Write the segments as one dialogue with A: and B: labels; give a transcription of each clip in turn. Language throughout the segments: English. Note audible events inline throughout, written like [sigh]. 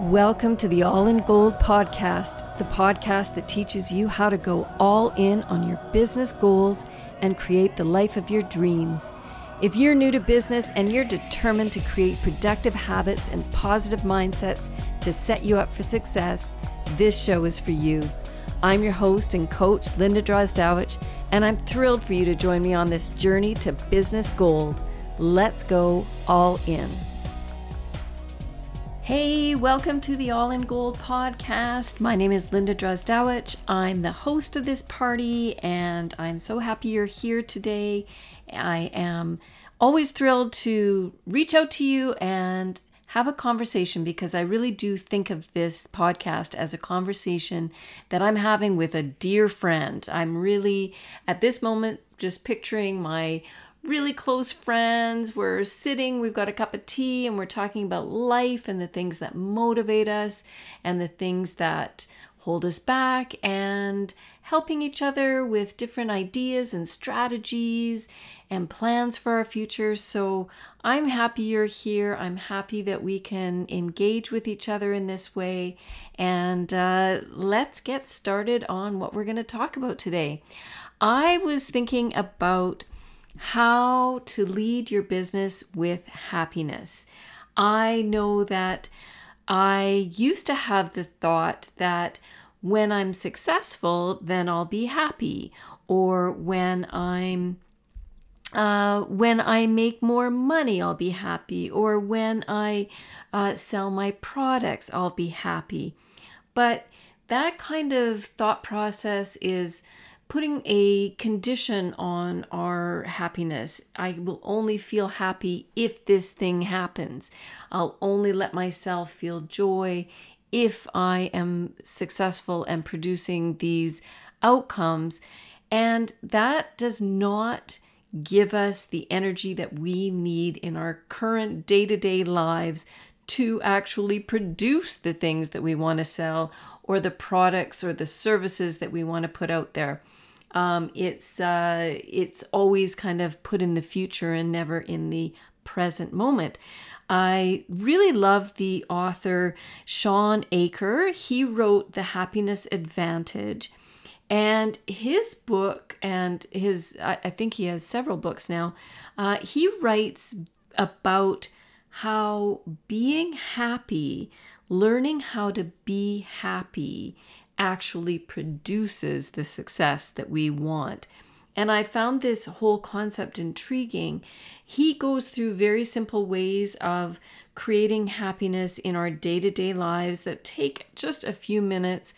A: Welcome to the All in Gold podcast, the podcast that teaches you how to go all in on your business goals and create the life of your dreams. If you're new to business and you're determined to create productive habits and positive mindsets to set you up for success, this show is for you. I'm your host and coach, Linda Drozdowich, and I'm thrilled for you to join me on this journey to business gold. Let's go all in. Hey, welcome to the All in Gold podcast. My name is Linda Drozdowich. I'm the host of this party, and I'm so happy you're here today. I am always thrilled to reach out to you and have a conversation because I really do think of this podcast as a conversation that I'm having with a dear friend. I'm really, at this moment, just picturing my really close friends. We're sitting, we've got a cup of tea, and we're talking about life and the things that motivate us and the things that hold us back and helping each other with different ideas and strategies and plans for our future. So I'm happy you're here. I'm happy that we can engage with each other in this way. And uh, let's get started on what we're going to talk about today. I was thinking about how to lead your business with happiness. I know that I used to have the thought that when I'm successful, then I'll be happy, or when I'm uh, when I make more money, I'll be happy, or when I uh, sell my products, I'll be happy. But that kind of thought process is putting a condition on our happiness. I will only feel happy if this thing happens. I'll only let myself feel joy if I am successful and producing these outcomes. And that does not give us the energy that we need in our current day to day lives to actually produce the things that we want to sell or the products or the services that we want to put out there. Um, it's uh, it's always kind of put in the future and never in the present moment. I really love the author Shawn Achor. He wrote The Happiness Advantage. And his book, and his, I think he has several books now, uh, he writes about how being happy, learning how to be happy, actually produces the success that we want. And I found this whole concept intriguing. He goes through very simple ways of creating happiness in our day to day lives that take just a few minutes,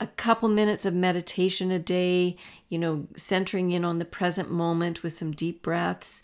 A: a couple minutes of meditation a day, you know, centering in on the present moment with some deep breaths,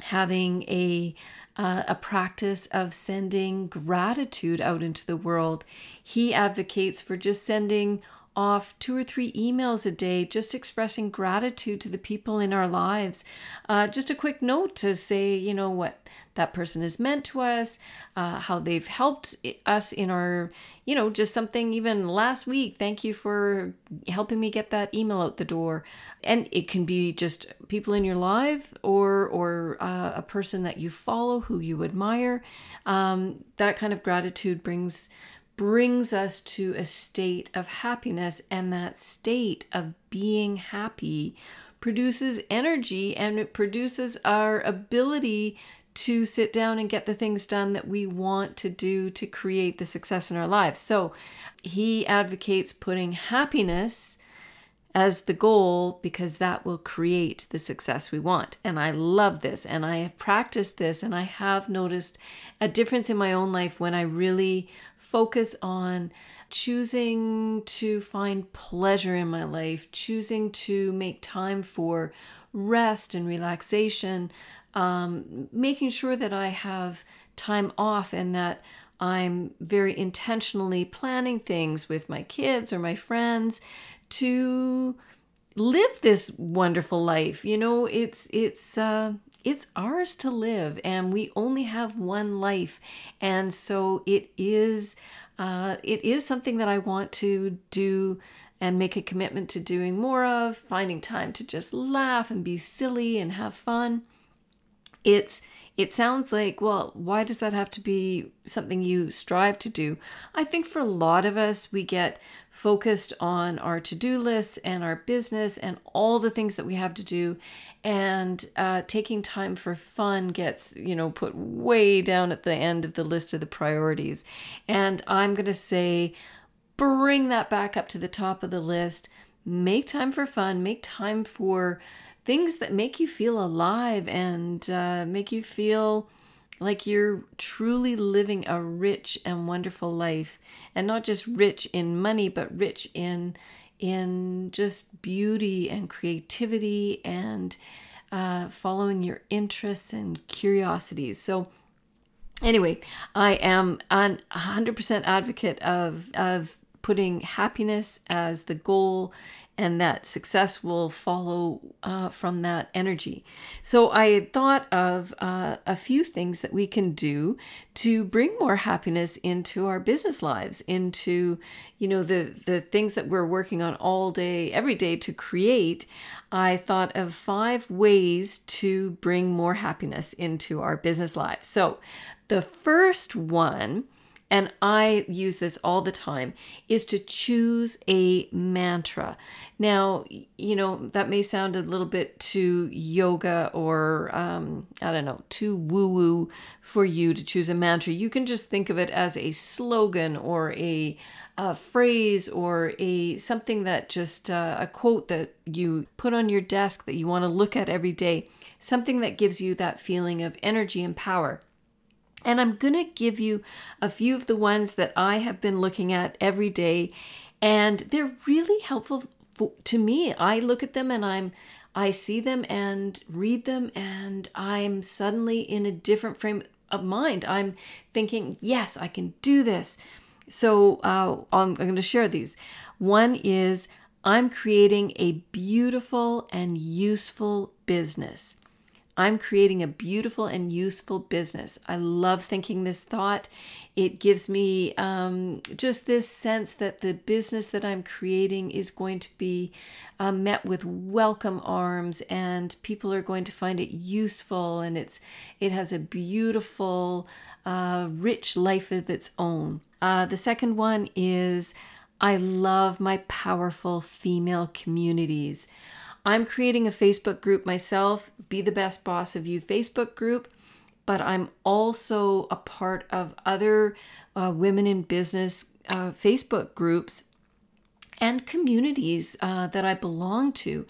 A: having a uh, a practice of sending gratitude out into the world. He advocates for just sending off two or three emails a day, just expressing gratitude to the people in our lives. Uh, just a quick note to say, you know, what that person has meant to us, uh, how they've helped us in our, you know, just something even last week. Thank you for helping me get that email out the door. And it can be just people in your life or or uh, a person that you follow who you admire. Um, that kind of gratitude brings brings us to a state of happiness, and that state of being happy produces energy and it produces our ability to sit down and get the things done that we want to do to create the success in our lives. So he advocates putting happiness as the goal because that will create the success we want. And I love this and I have practiced this and I have noticed a difference in my own life when I really focus on choosing to find pleasure in my life, choosing to make time for rest and relaxation, um, making sure that I have time off and that I'm very intentionally planning things with my kids or my friends to live this wonderful life. You know, it's it's uh it's ours to live and we only have one life. And so it is uh it is something that I want to do and make a commitment to doing more of, finding time to just laugh and be silly and have fun. It's it sounds like, well, why does that have to be something you strive to do? I think for a lot of us, we get focused on our to do lists and our business and all the things that we have to do. And uh, taking time for fun gets, you know, put way down at the end of the list of the priorities. And I'm going to say, bring that back up to the top of the list. Make time for fun, make time for things that make you feel alive and uh, make you feel like you're truly living a rich and wonderful life. And not just rich in money but rich in in just beauty and creativity and uh, following your interests and curiosities. So anyway i am an 100% advocate of of putting happiness as the goal and that success will follow uh, from that energy. So I thought of uh, a few things that we can do to bring more happiness into our business lives, into you know the the things that we're working on all day, every day to create. I thought of five ways to bring more happiness into our business lives. So the first one and I use this all the time, is to choose a mantra. Now, you know, that may sound a little bit too yoga or, um, I don't know, too woo woo for you to choose a mantra. You can just think of it as a slogan or a, a phrase or a something that just uh, a quote that you put on your desk that you want to look at every day something that gives you that feeling of energy and power and I'm going to give you a few of the ones that I have been looking at every day and they're really helpful to me. I look at them and I'm I see them and read them and I'm suddenly in a different frame of mind. I'm thinking, "Yes, I can do this." So, uh, I'm, I'm going to share these. One is I'm creating a beautiful and useful business. I'm creating a beautiful and useful business. I love thinking this thought. It gives me um, just this sense that the business that I'm creating is going to be uh, met with welcome arms, and people are going to find it useful, and it's it has a beautiful, uh, rich life of its own. Uh, the second one is I love my powerful female communities. I'm creating a Facebook group myself, Be the Best Boss of You Facebook group, but I'm also a part of other uh, women in business uh, Facebook groups and communities uh, that I belong to.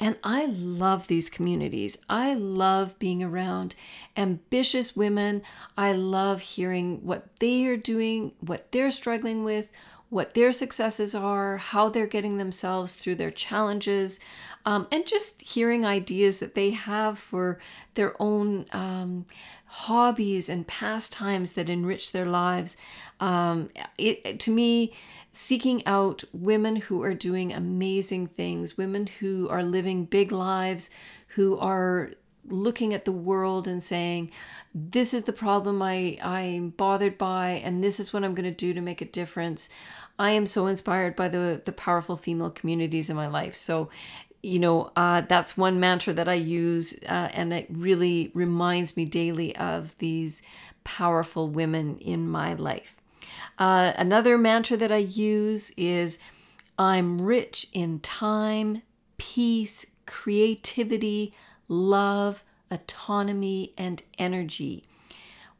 A: And I love these communities. I love being around ambitious women. I love hearing what they are doing, what they're struggling with, what their successes are, how they're getting themselves through their challenges um, and just hearing ideas that they have for their own um, hobbies and pastimes that enrich their lives. Um, it, to me, seeking out women who are doing amazing things, women who are living big lives, who are looking at the world and saying, this is the problem I, I'm bothered by, and this is what I'm going to do to make a difference. I am so inspired by the the powerful female communities in my life. So you know, uh, that's one mantra that I use, uh, and it really reminds me daily of these powerful women in my life. Uh, another mantra that I use is I'm rich in time, peace, creativity, love, autonomy, and energy.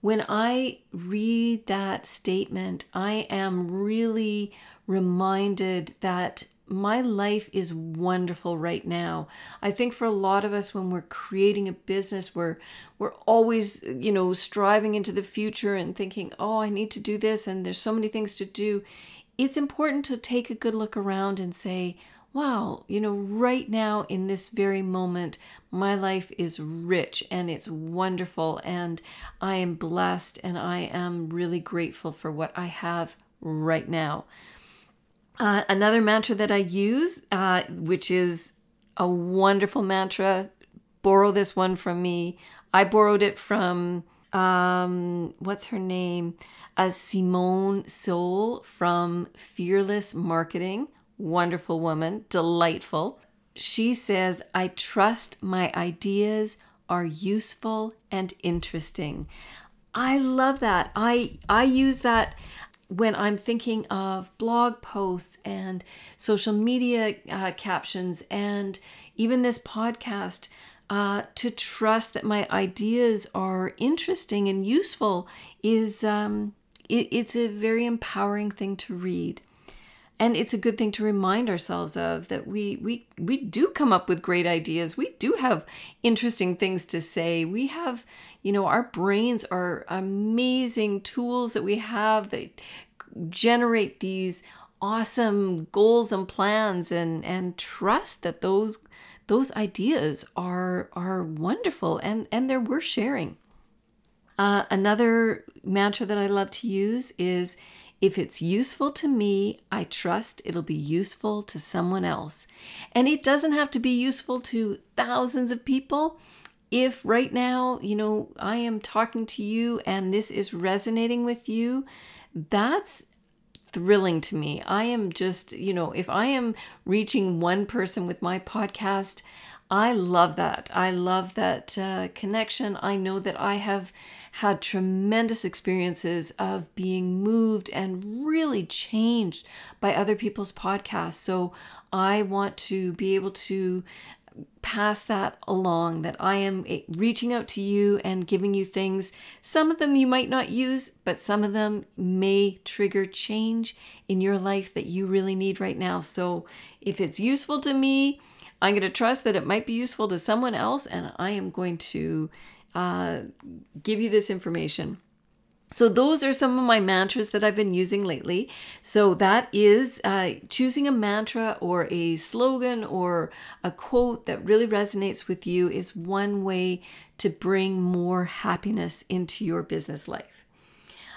A: When I read that statement, I am really reminded that my life is wonderful right now. I think for a lot of us when we're creating a business we're we're always, you know, striving into the future and thinking, "Oh, I need to do this and there's so many things to do." It's important to take a good look around and say, "Wow, you know, right now in this very moment, my life is rich and it's wonderful and I am blessed and I am really grateful for what I have right now." Uh, another mantra that I use, uh, which is a wonderful mantra, borrow this one from me. I borrowed it from, um, what's her name? Uh, Simone Seol from Fearless Marketing. Wonderful woman, delightful. She says, I trust my ideas are useful and interesting. I love that. I I use that when I'm thinking of blog posts and social media uh, captions and even this podcast. Uh, to trust that my ideas are interesting and useful is um, it, it's a very empowering thing to read and it's a good thing to remind ourselves of that we we we do come up with great ideas. We do have interesting things to say. We have you know our brains are amazing tools that we have that generate these awesome goals and plans and and trust that those those ideas are are wonderful and and they're worth sharing. Uh, another mantra that i love to use is if it's useful to me, I trust it'll be useful to someone else. And it doesn't have to be useful to thousands of people. If right now, you know, I am talking to you and this is resonating with you, that's thrilling to me. I am just, you know, if I am reaching one person with my podcast, I love that. I love that uh, connection. I know that I have had tremendous experiences of being moved and really changed by other people's podcasts. So I want to be able to pass that along that I am eh, reaching out to you and giving you things. Some of them you might not use, but some of them may trigger change in your life that you really need right now. So if it's useful to me, I'm going to trust that it might be useful to someone else, and I am going to uh, give you this information. So, those are some of my mantras that I've been using lately. So, that is uh, choosing a mantra or a slogan or a quote that really resonates with you is one way to bring more happiness into your business life.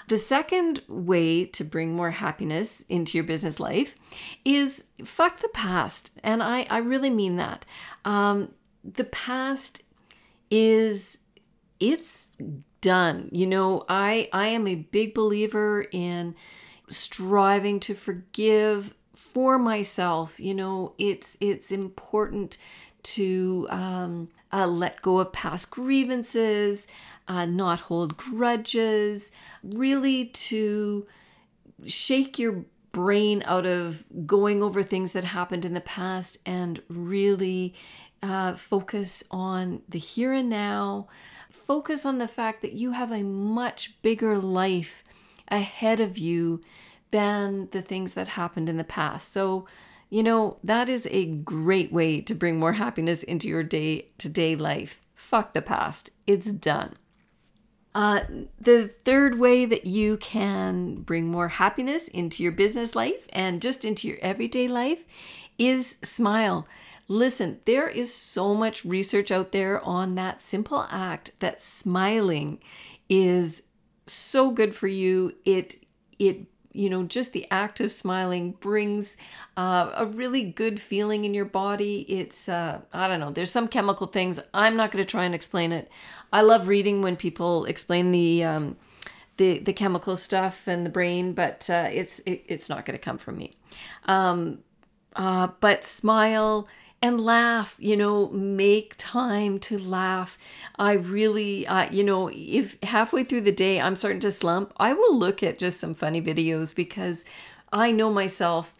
A: The second way to bring more happiness into your business life is fuck the past. And I, I really mean that. Um, the past is it's done. You know, I I am a big believer in striving to forgive for myself. You know, it's it's important to um, uh, let go of past grievances, uh, not hold grudges, really to shake your brain out of going over things that happened in the past and really uh, focus on the here and now focus on the fact that you have a much bigger life ahead of you than the things that happened in the past. So, you know, that is a great way to bring more happiness into your day to day life. Fuck the past, it's done. Uh, the third way that you can bring more happiness into your business life and just into your everyday life is smile. Listen, there is so much research out there on that simple act that smiling is so good for you. It it you know just the act of smiling brings uh, a really good feeling in your body it's uh, i don't know there's some chemical things i'm not going to try and explain it i love reading when people explain the um, the the chemical stuff and the brain but uh, it's it, it's not going to come from me. Um, uh, but smile and laugh you know make time to laugh. I really uh, you know if halfway through the day i'm starting to slump i will look at just some funny videos because i know myself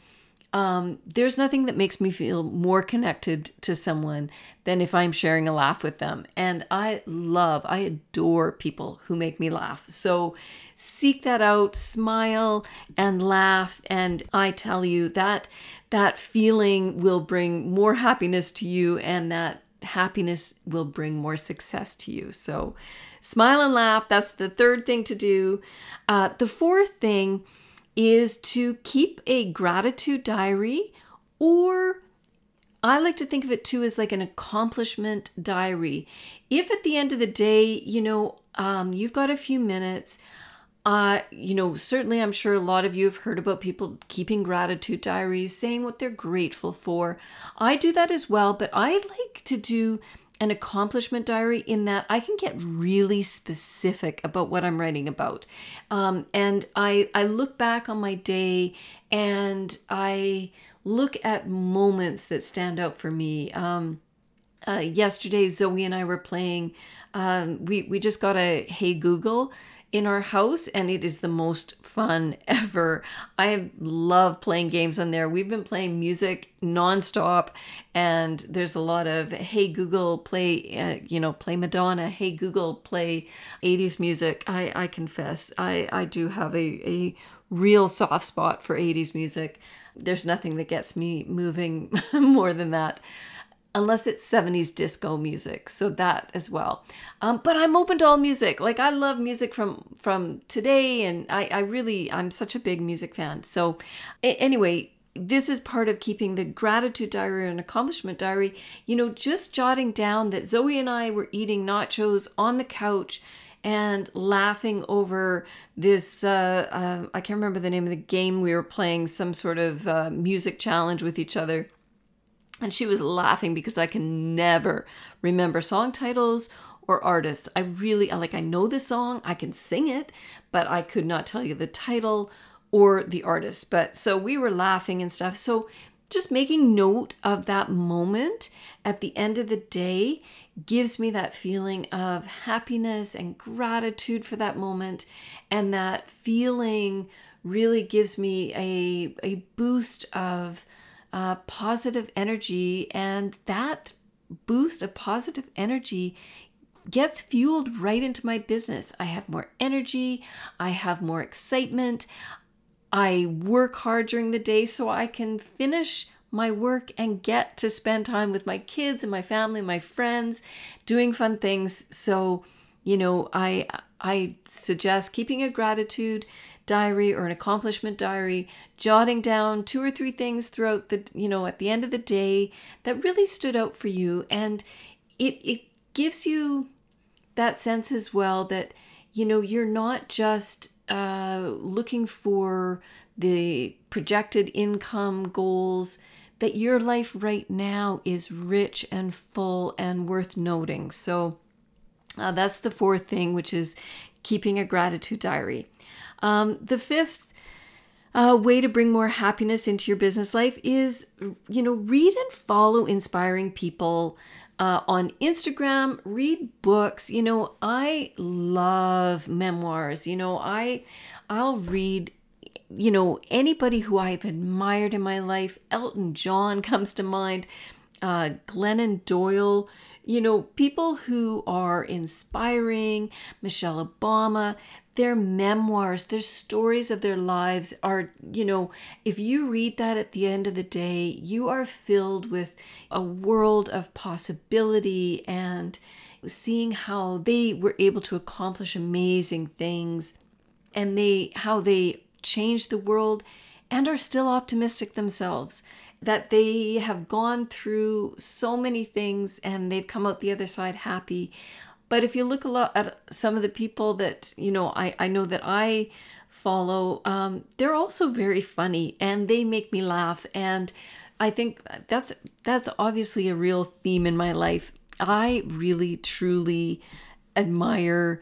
A: um, there's nothing that makes me feel more connected to someone than if I'm sharing a laugh with them. And I love, I adore people who make me laugh. So seek that out, smile and laugh. And I tell you that that feeling will bring more happiness to you and that happiness will bring more success to you. So smile and laugh. That's the third thing to do. Uh, the fourth thing is to keep a gratitude diary or I like to think of it too as like an accomplishment diary. If at the end of the day, you know, um, you've got a few minutes, uh, you know, certainly I'm sure a lot of you have heard about people keeping gratitude diaries, saying what they're grateful for. I do that as well, but I like to do an accomplishment diary in that I can get really specific about what I'm writing about. Um, and I, I look back on my day and I look at moments that stand out for me. Um, Uh, yesterday, Zoe and I were playing. Um, we we just got a Hey Google in our house, and it is the most fun [laughs] ever. I love playing games on there. We've been playing music nonstop, and there's a lot of Hey Google play, uh, you know, play Madonna. Hey Google play 80s music. I I confess, I I do have a a real soft spot for 80s music. There's nothing that gets me moving [laughs] more than that unless it's 70s disco music so that as well. Um, but i'm open to all music. Like i love music from from today and i, I really i'm such a big music fan. So a- anyway this is part of keeping the gratitude diary and accomplishment diary you know just jotting down that zoe and i were eating nachos on the couch and laughing over this uh, uh, i can't remember the name of the game we were playing some sort of uh, music challenge with each other and she was laughing because I can never remember song titles or artists. I really like I know the song, I can sing it, but I could not tell you the title or the artist. But so we were laughing and stuff. So just making note of that moment at the end of the day gives me that feeling of happiness and gratitude for that moment and that feeling really gives me a a boost of uh, positive energy, and that boost of positive energy gets fueled right into my business. I have more energy, I have more excitement, I work hard during the day so I can finish my work and get to spend time with my kids and my family, my friends, doing fun things. So, you know, I I suggest keeping a gratitude diary or an accomplishment diary, jotting down two or three things throughout the, you know, at the end of the day that really stood out for you. And it, it gives you that sense as well that, you know, you're not just uh, looking for the projected income goals, that your life right now is rich and full and worth noting. So, uh, that's the fourth thing, which is keeping a gratitude diary. Um, the fifth uh, way to bring more happiness into your business life is, you know, read and follow inspiring people uh, on Instagram, read books. You know, I love memoirs. You know, I I'll read you know anybody who I've admired in my life. Elton John [laughs] comes to mind. Uh, Glennon Doyle. You know, people who are inspiring. Michelle Obama their memoirs, their stories of their lives are, you know, if you read that at the end of the day, you are filled with a world of possibility and seeing how they were able to accomplish amazing things and they how they changed the world and are still optimistic themselves that they have gone through so many things and they've come out the other side happy but if you look a lot at some of the people that, you know, I, I know that I follow, um, they're also very funny and they make me laugh. And I think that's that's obviously a real theme in my life. I really truly admire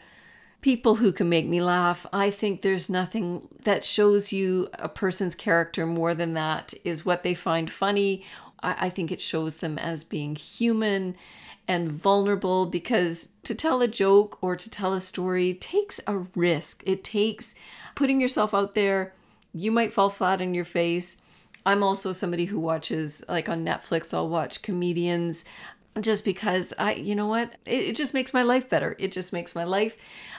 A: people who can make me laugh. I think there's nothing that shows you a person's character more than that is what they find funny. I, I think it shows them as being human and vulnerable because to tell a joke or to tell a story takes a risk. It takes putting yourself out there. You might fall flat on your face. I'm also somebody who watches, like on Netflix, I'll watch comedians just because I, you know what, it, it just makes my life better. It just makes my life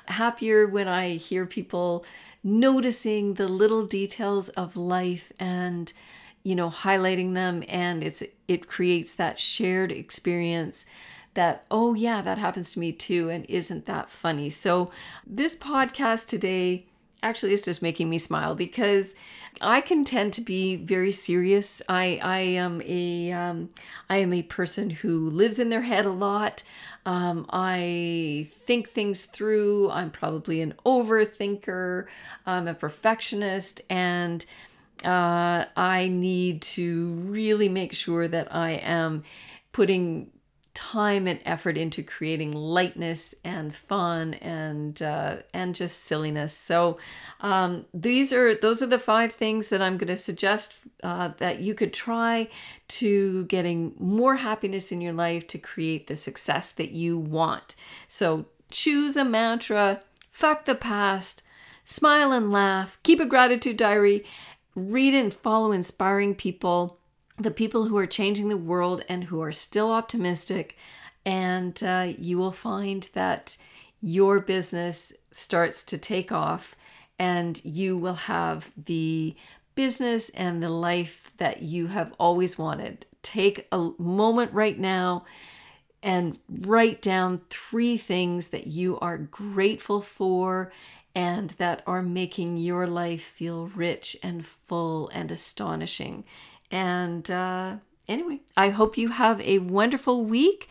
A: happier when I hear people noticing the little details of life and you know highlighting them and it's it creates that shared experience that, oh, yeah, that happens to me too. And isn't that funny? So, this podcast today actually is just making me smile because I can tend to be very serious. I, I am a um, I am a person who lives in their head a lot. Um, I think things through. I'm probably an overthinker. I'm a perfectionist, and uh, I need to really make sure that I am putting time and effort into creating lightness and fun and uh, and just silliness. So um, these are those are the five things that I'm going to suggest uh, that you could try to getting more happiness in your life to create the success that you want. So choose a mantra. Fuck the past. Smile and laugh. Keep a gratitude diary. Read and follow inspiring people the people who are changing the world and who are still optimistic. And uh, you will find that your business starts to take off and you will have the business and the life that you have always wanted. Take a moment right now and write down three things that you are grateful for and that are making your life feel rich and full and astonishing. And uh, anyway, I hope you have a wonderful week.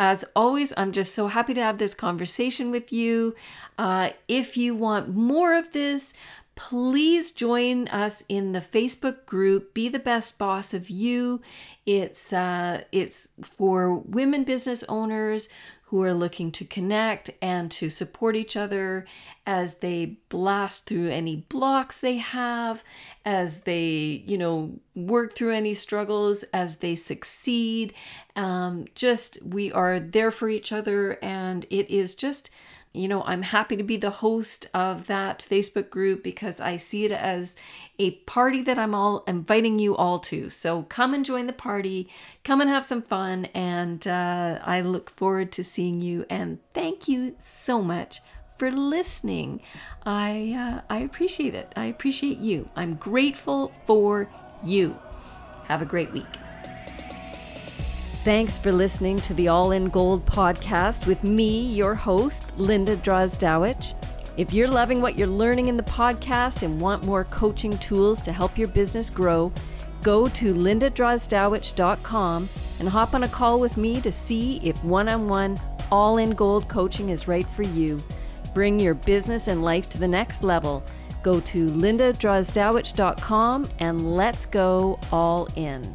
A: As always, I'm just so happy to have this conversation with you. Uh, if you want more of this, please join us in the Facebook group Be the Best Boss of You. It's uh, it's for women business owners who are looking to connect and to support each other as they blast through any blocks they have, as they, you know, work through any struggles, as they succeed. Um, just we are there for each other, and it is just you know, I'm happy to be the host of that Facebook group because I see it as a party that I'm all inviting you all to. So come and join the party, come and have some fun, and uh, I look forward to seeing you. And thank you so much for listening. I uh, I appreciate it. I appreciate you. I'm grateful for you. Have a great week. Thanks for listening to the All in Gold podcast with me, your host, Linda Drozdowich. If you're loving what you're learning in the podcast and want more coaching tools to help your business grow, go to lindadrozdowich.com and hop on a call with me to see if one on one all in gold coaching is right for you. Bring your business and life to the next level. Go to lindadrozdowich.com and let's go all in.